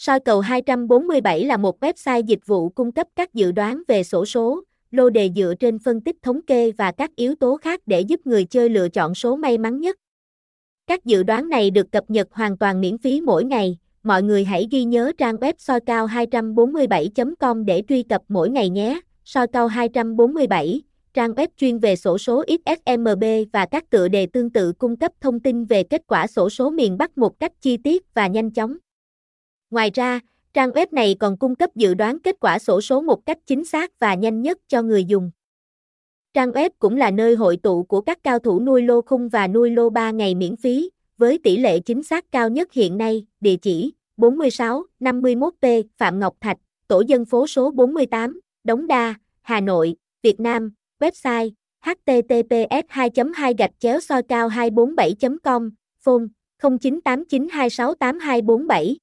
Soi cầu 247 là một website dịch vụ cung cấp các dự đoán về sổ số, lô đề dựa trên phân tích thống kê và các yếu tố khác để giúp người chơi lựa chọn số may mắn nhất. Các dự đoán này được cập nhật hoàn toàn miễn phí mỗi ngày. Mọi người hãy ghi nhớ trang web soi cao 247.com để truy cập mỗi ngày nhé. Soi cao 247, trang web chuyên về sổ số XSMB và các tựa đề tương tự cung cấp thông tin về kết quả sổ số miền Bắc một cách chi tiết và nhanh chóng. Ngoài ra, trang web này còn cung cấp dự đoán kết quả sổ số một cách chính xác và nhanh nhất cho người dùng. Trang web cũng là nơi hội tụ của các cao thủ nuôi lô khung và nuôi lô 3 ngày miễn phí, với tỷ lệ chính xác cao nhất hiện nay, địa chỉ 46 51P Phạm Ngọc Thạch, tổ dân phố số 48, Đống Đa, Hà Nội, Việt Nam, website https 2 2 gạch chéo soi cao 247 com phone 0989268247